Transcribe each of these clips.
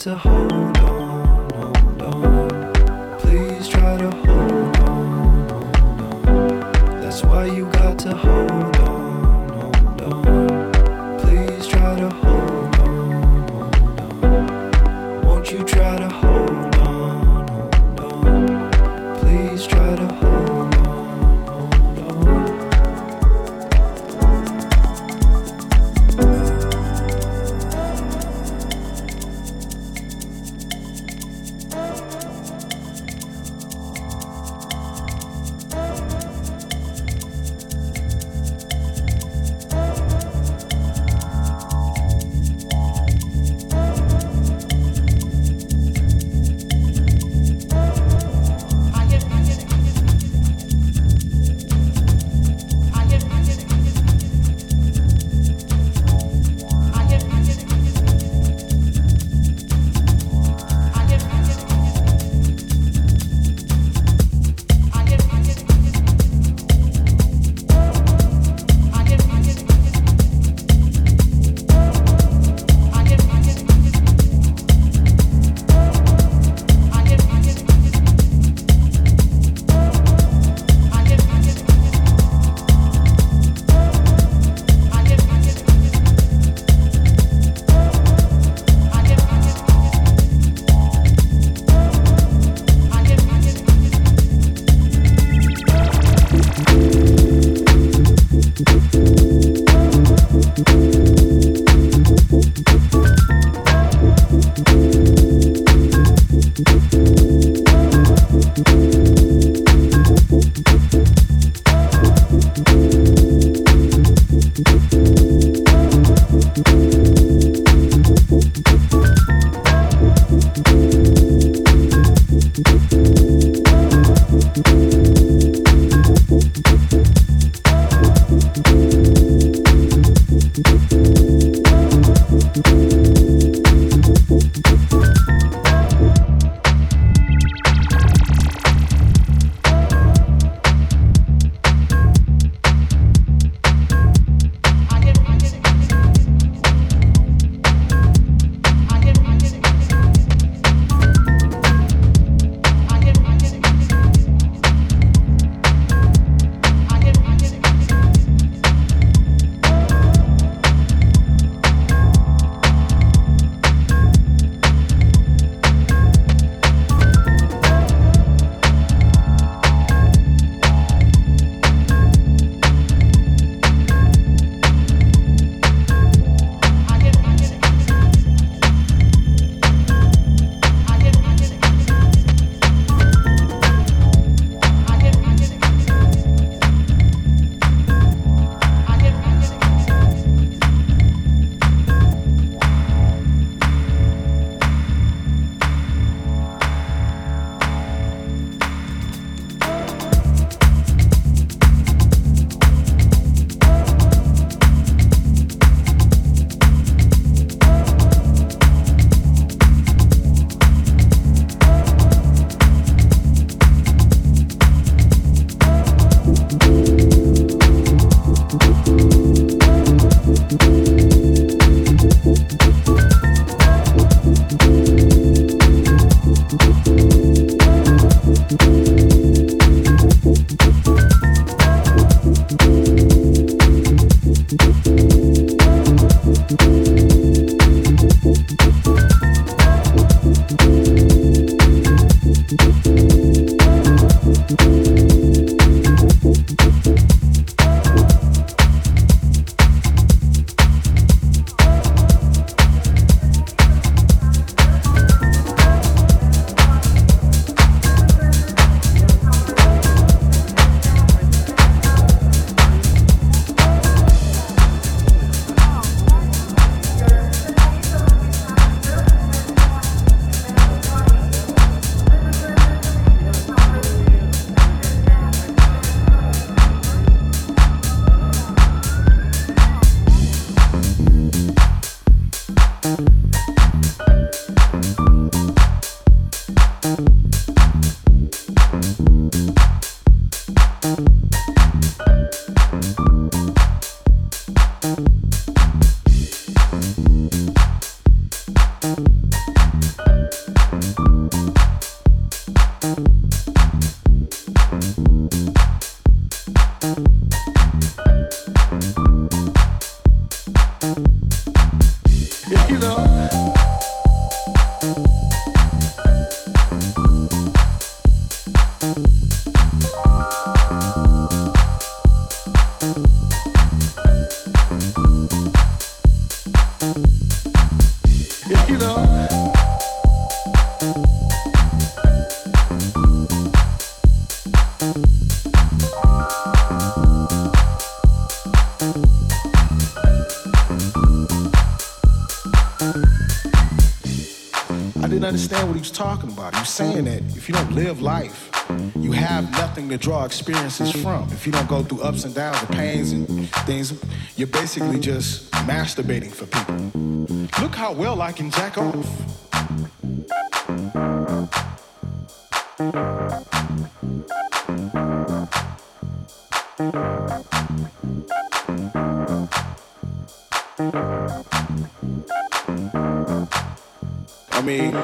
to hold talking about. You're saying that if you don't live life, you have nothing to draw experiences from. If you don't go through ups and downs and pains and things, you're basically just masturbating for people. Look how well I can jack off. I mean,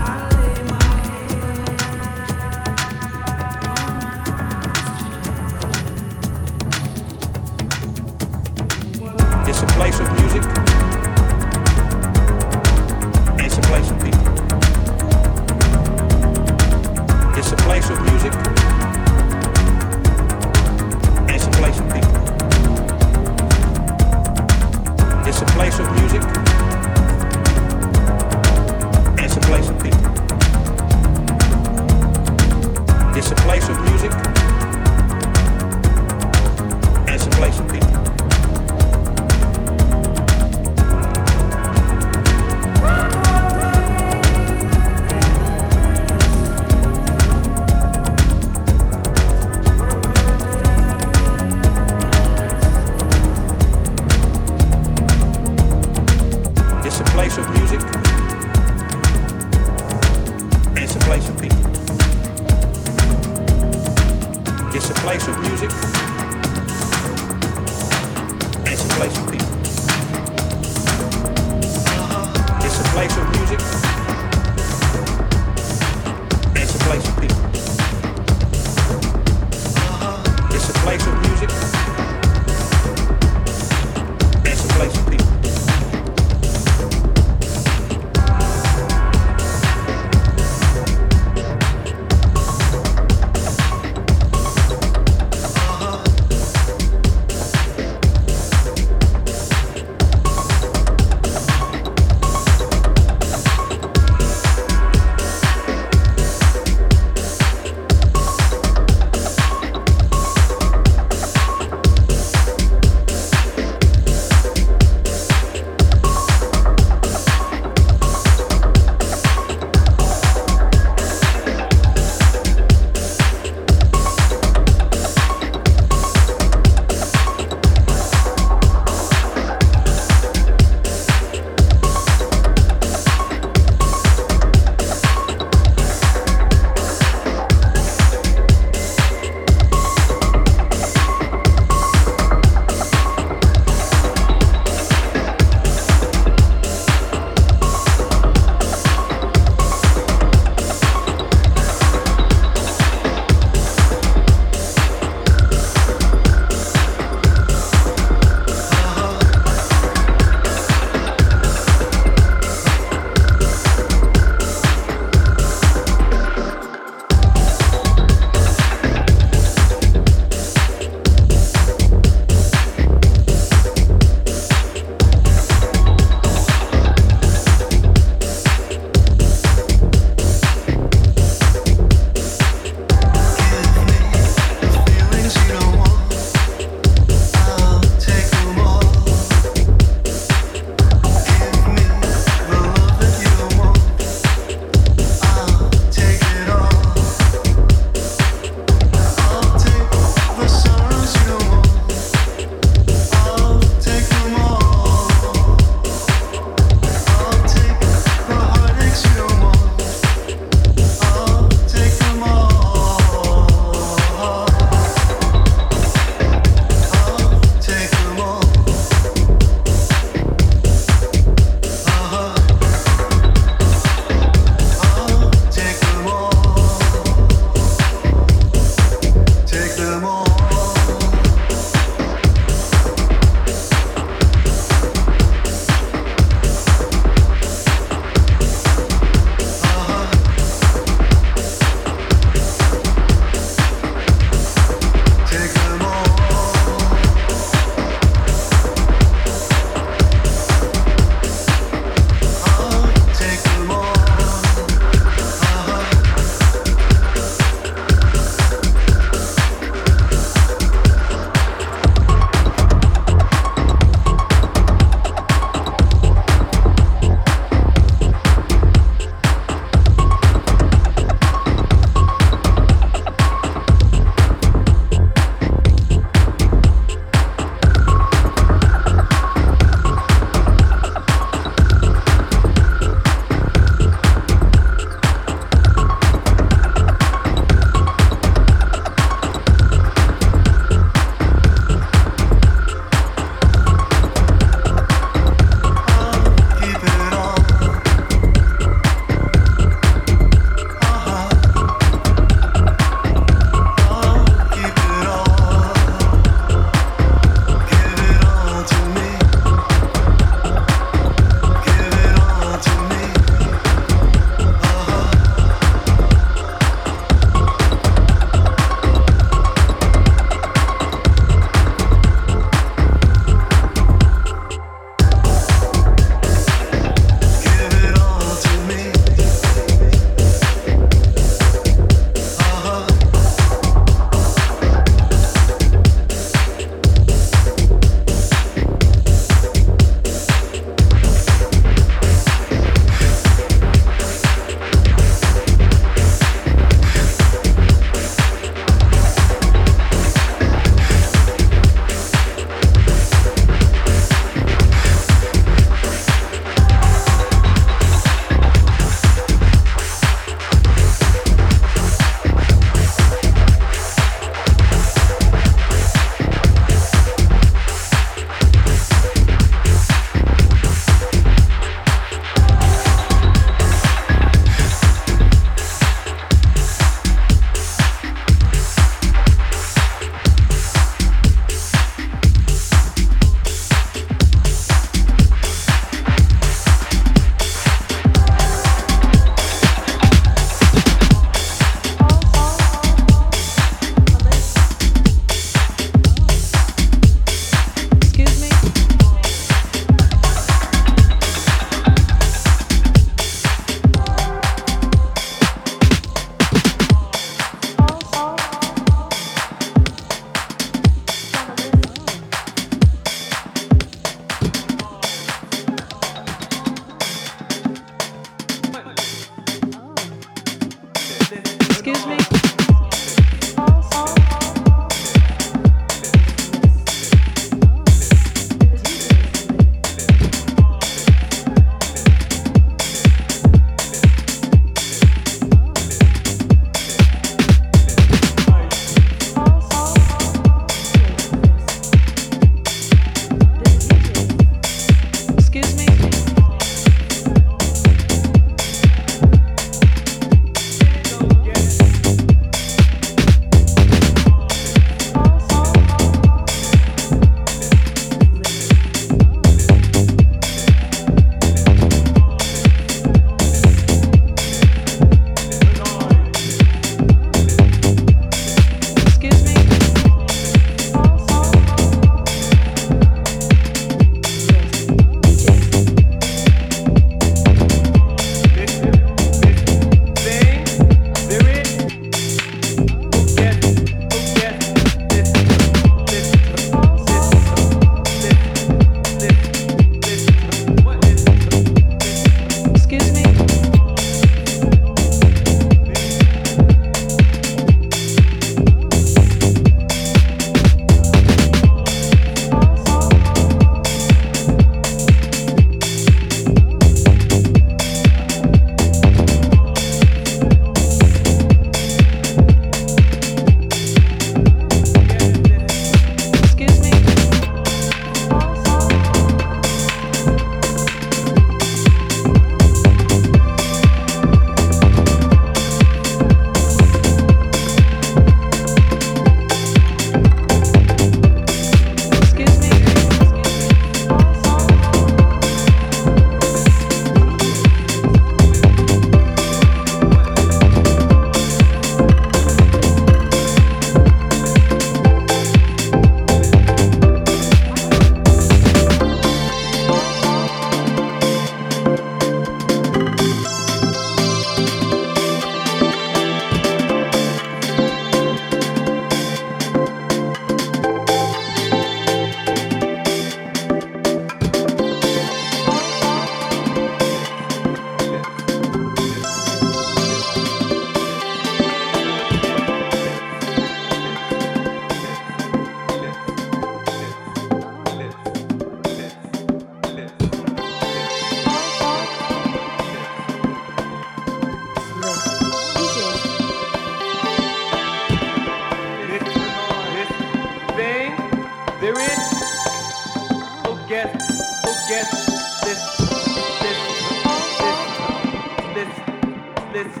desse,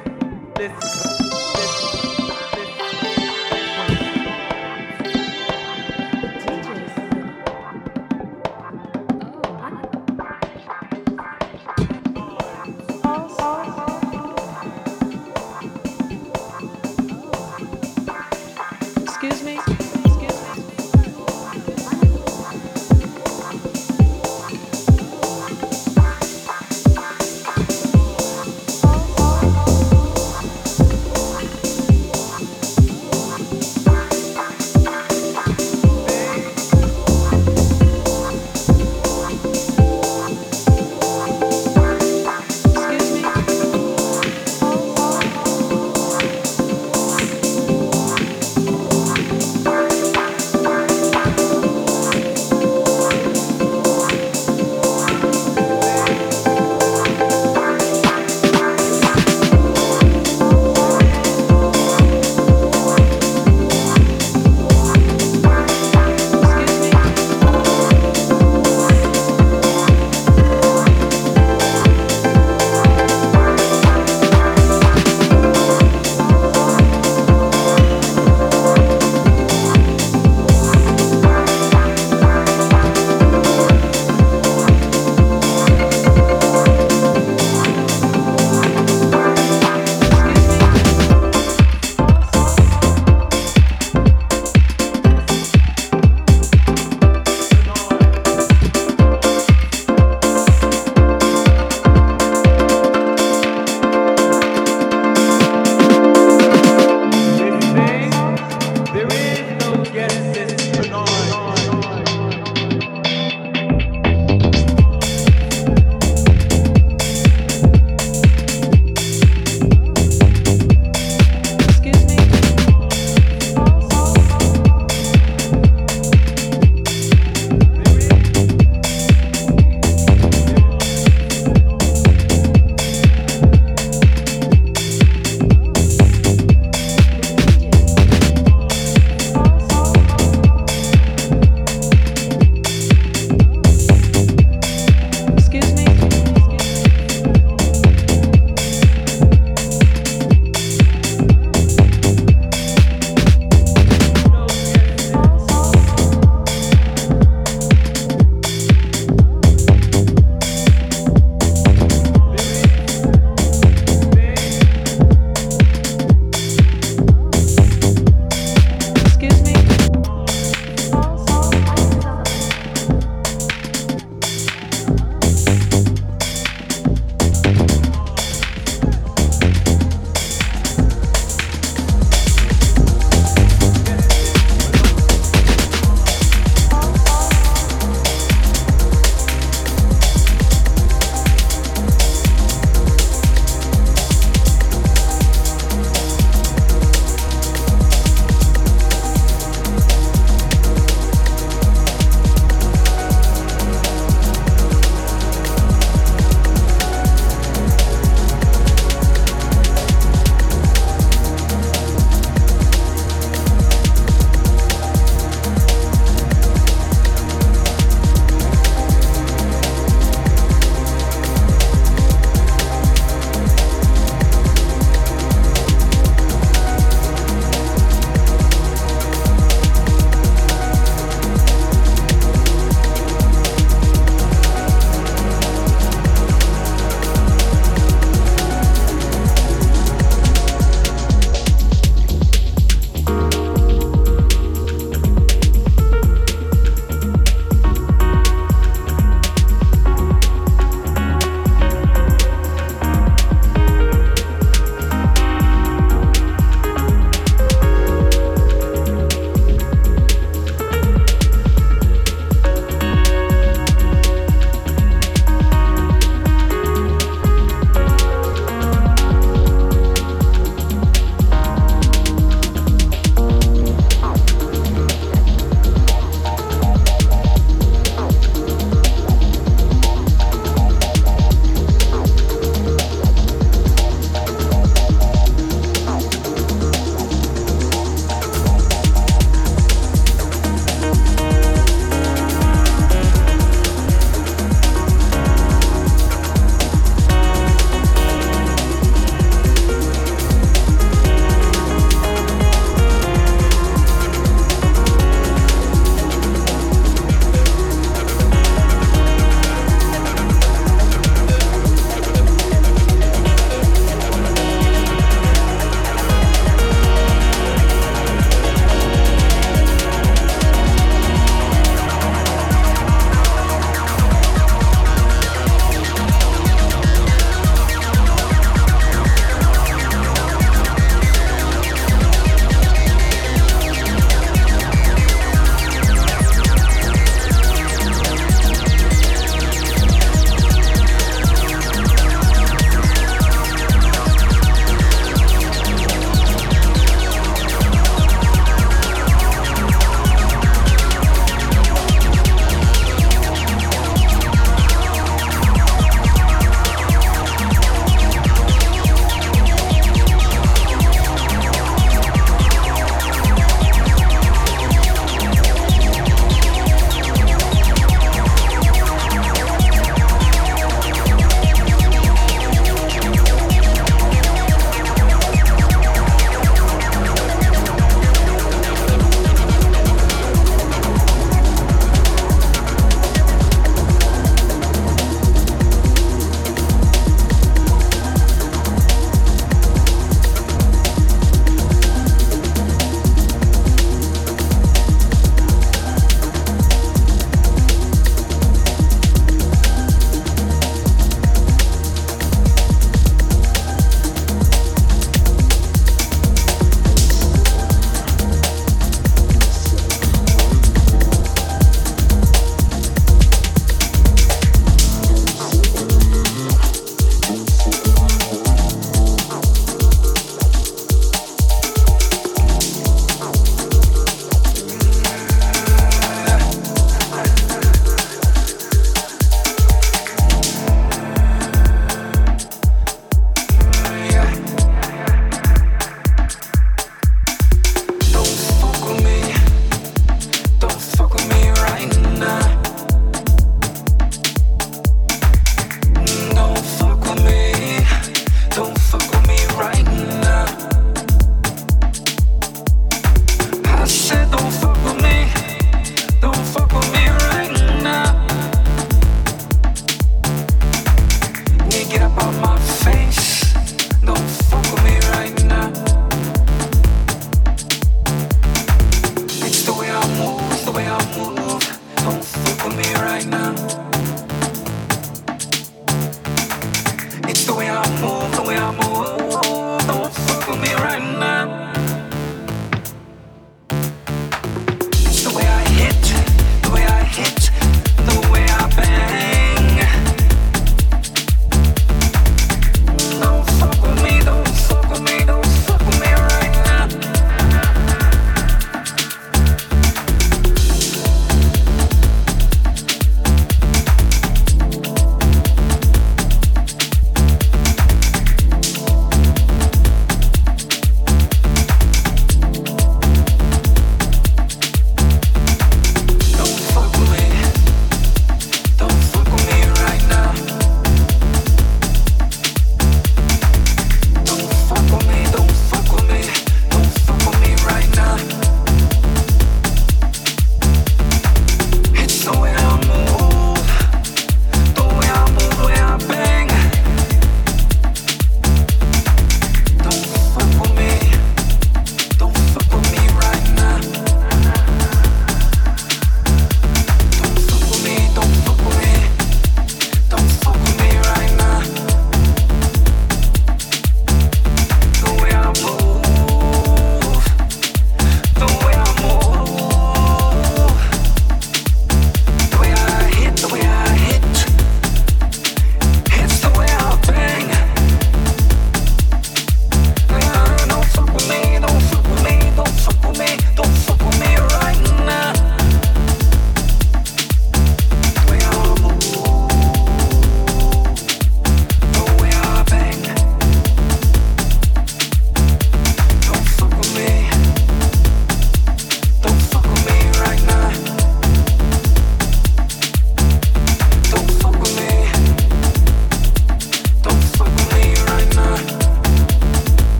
desse.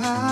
pie.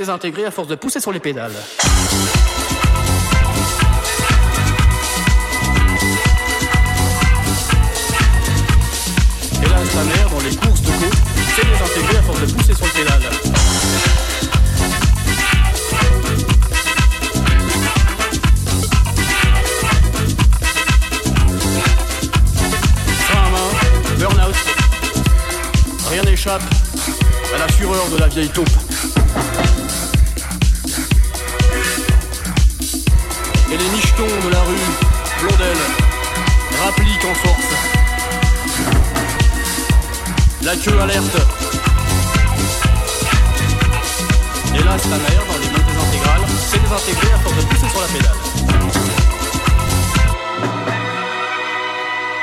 Désintégrée à force de pousser sur les pédales. Hélas, ta mère, dans les courses de côte, s'est désintégrée à force de pousser sur le pédale. Frein à main, burn-out. Rien n'échappe à la fureur de la vieille taupe. La queue alerte. Hélas, ta mère, dans les montées intégrales, s'est désintégrée à force de pousser sur la pédale.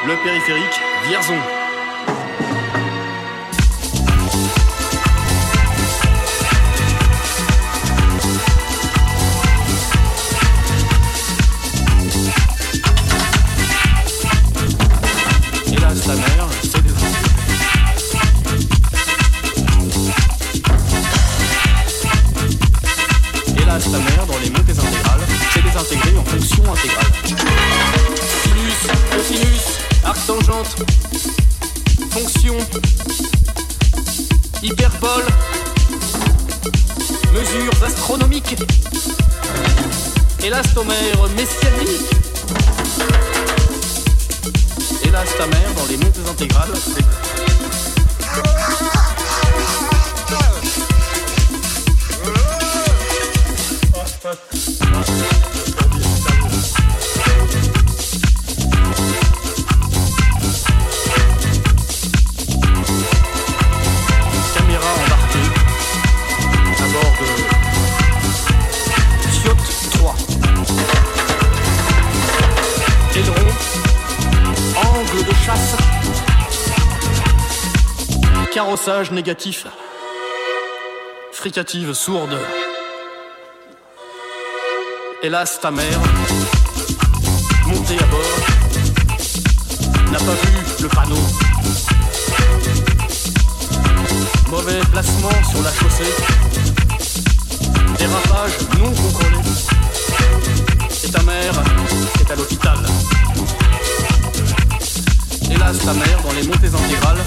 Le périphérique, Vierzon. Élastomère messianique. Hélas, ta mère, dans les montées intégrales, carrossage négatif, fricative sourde. Hélas, ta mère, montée à bord, n'a pas vu le panneau. Mauvais placement sur la chaussée. Dérapage non contrôlé. Et ta mère est à l'hôpital. Hélas, ta mère, dans les montées intégrales,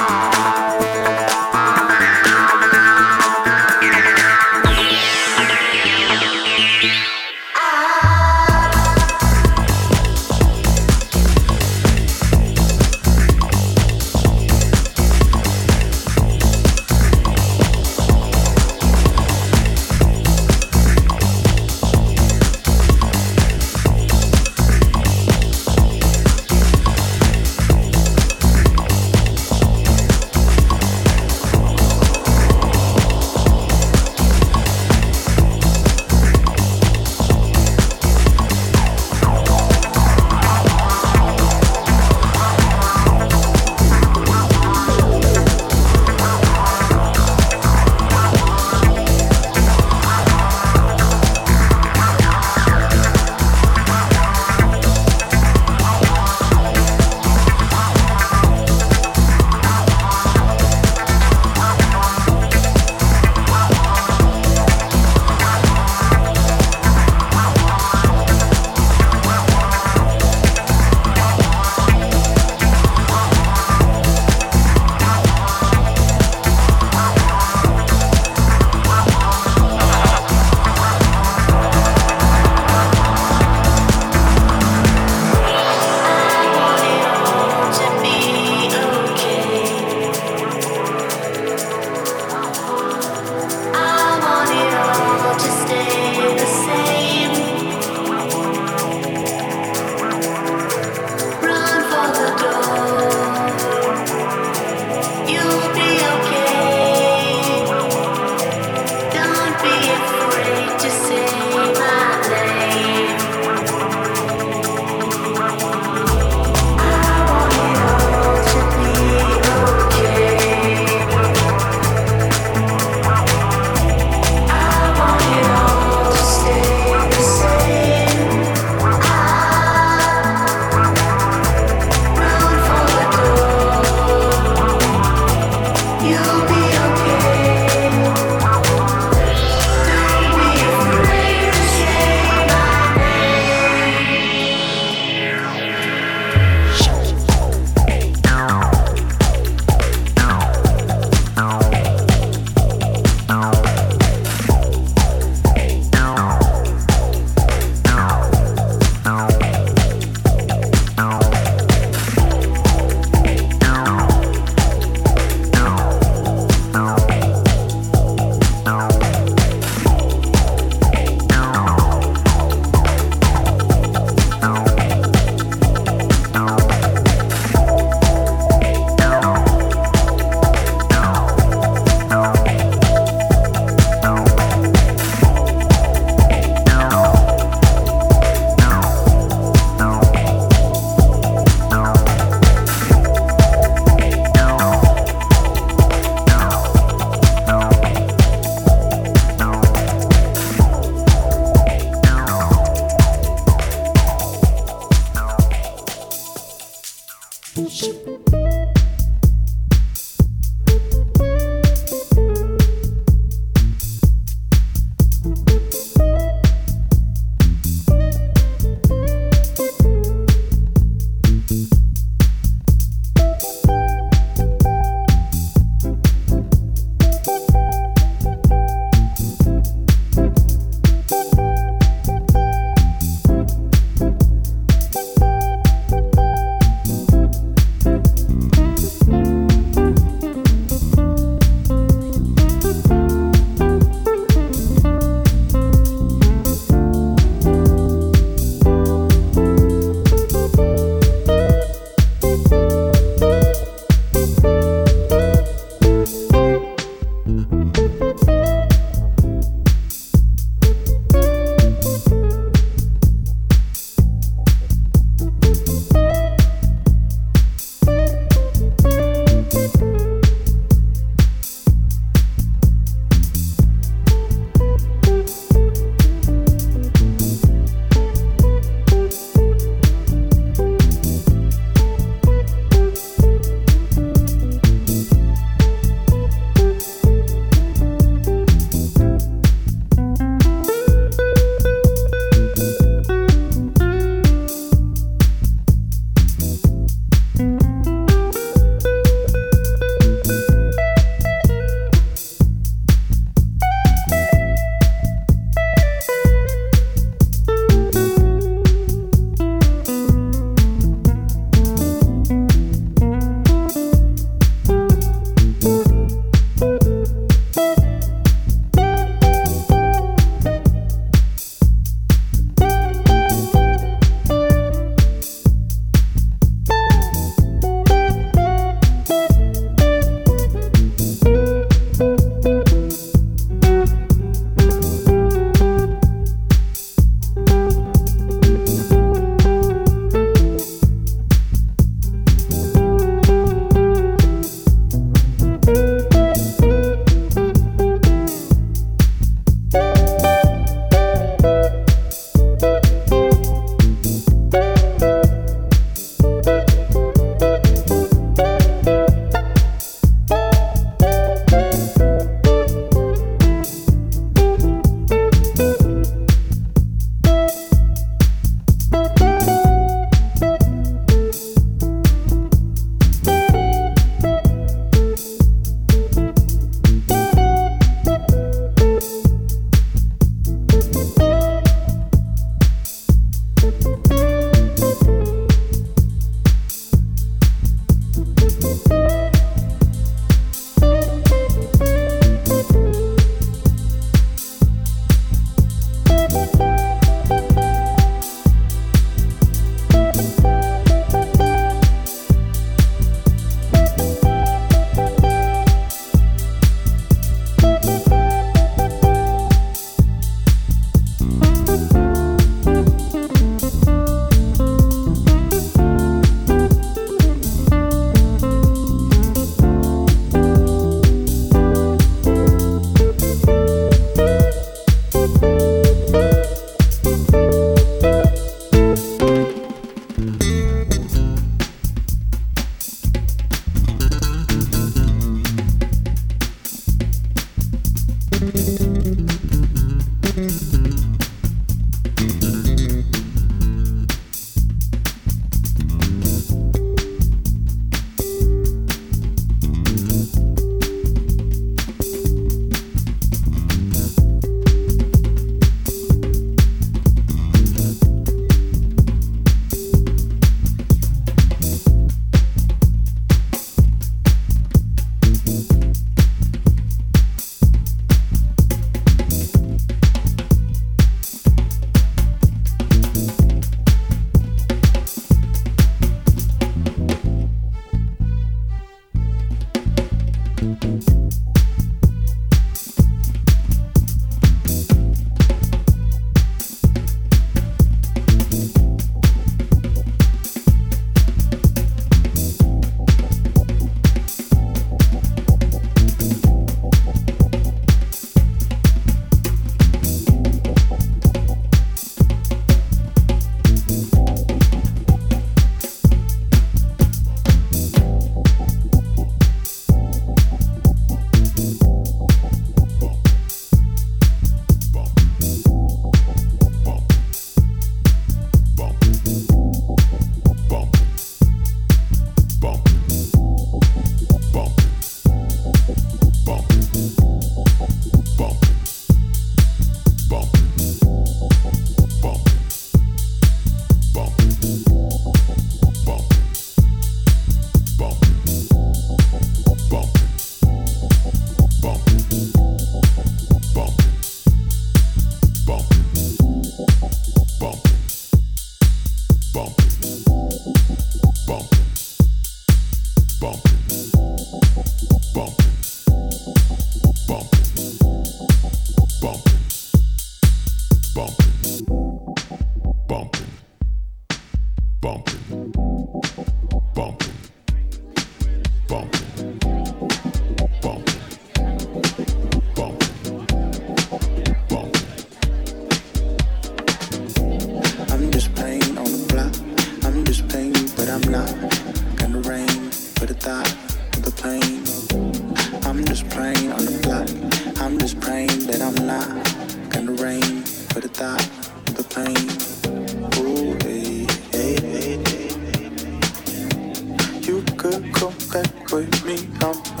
that could mean I'm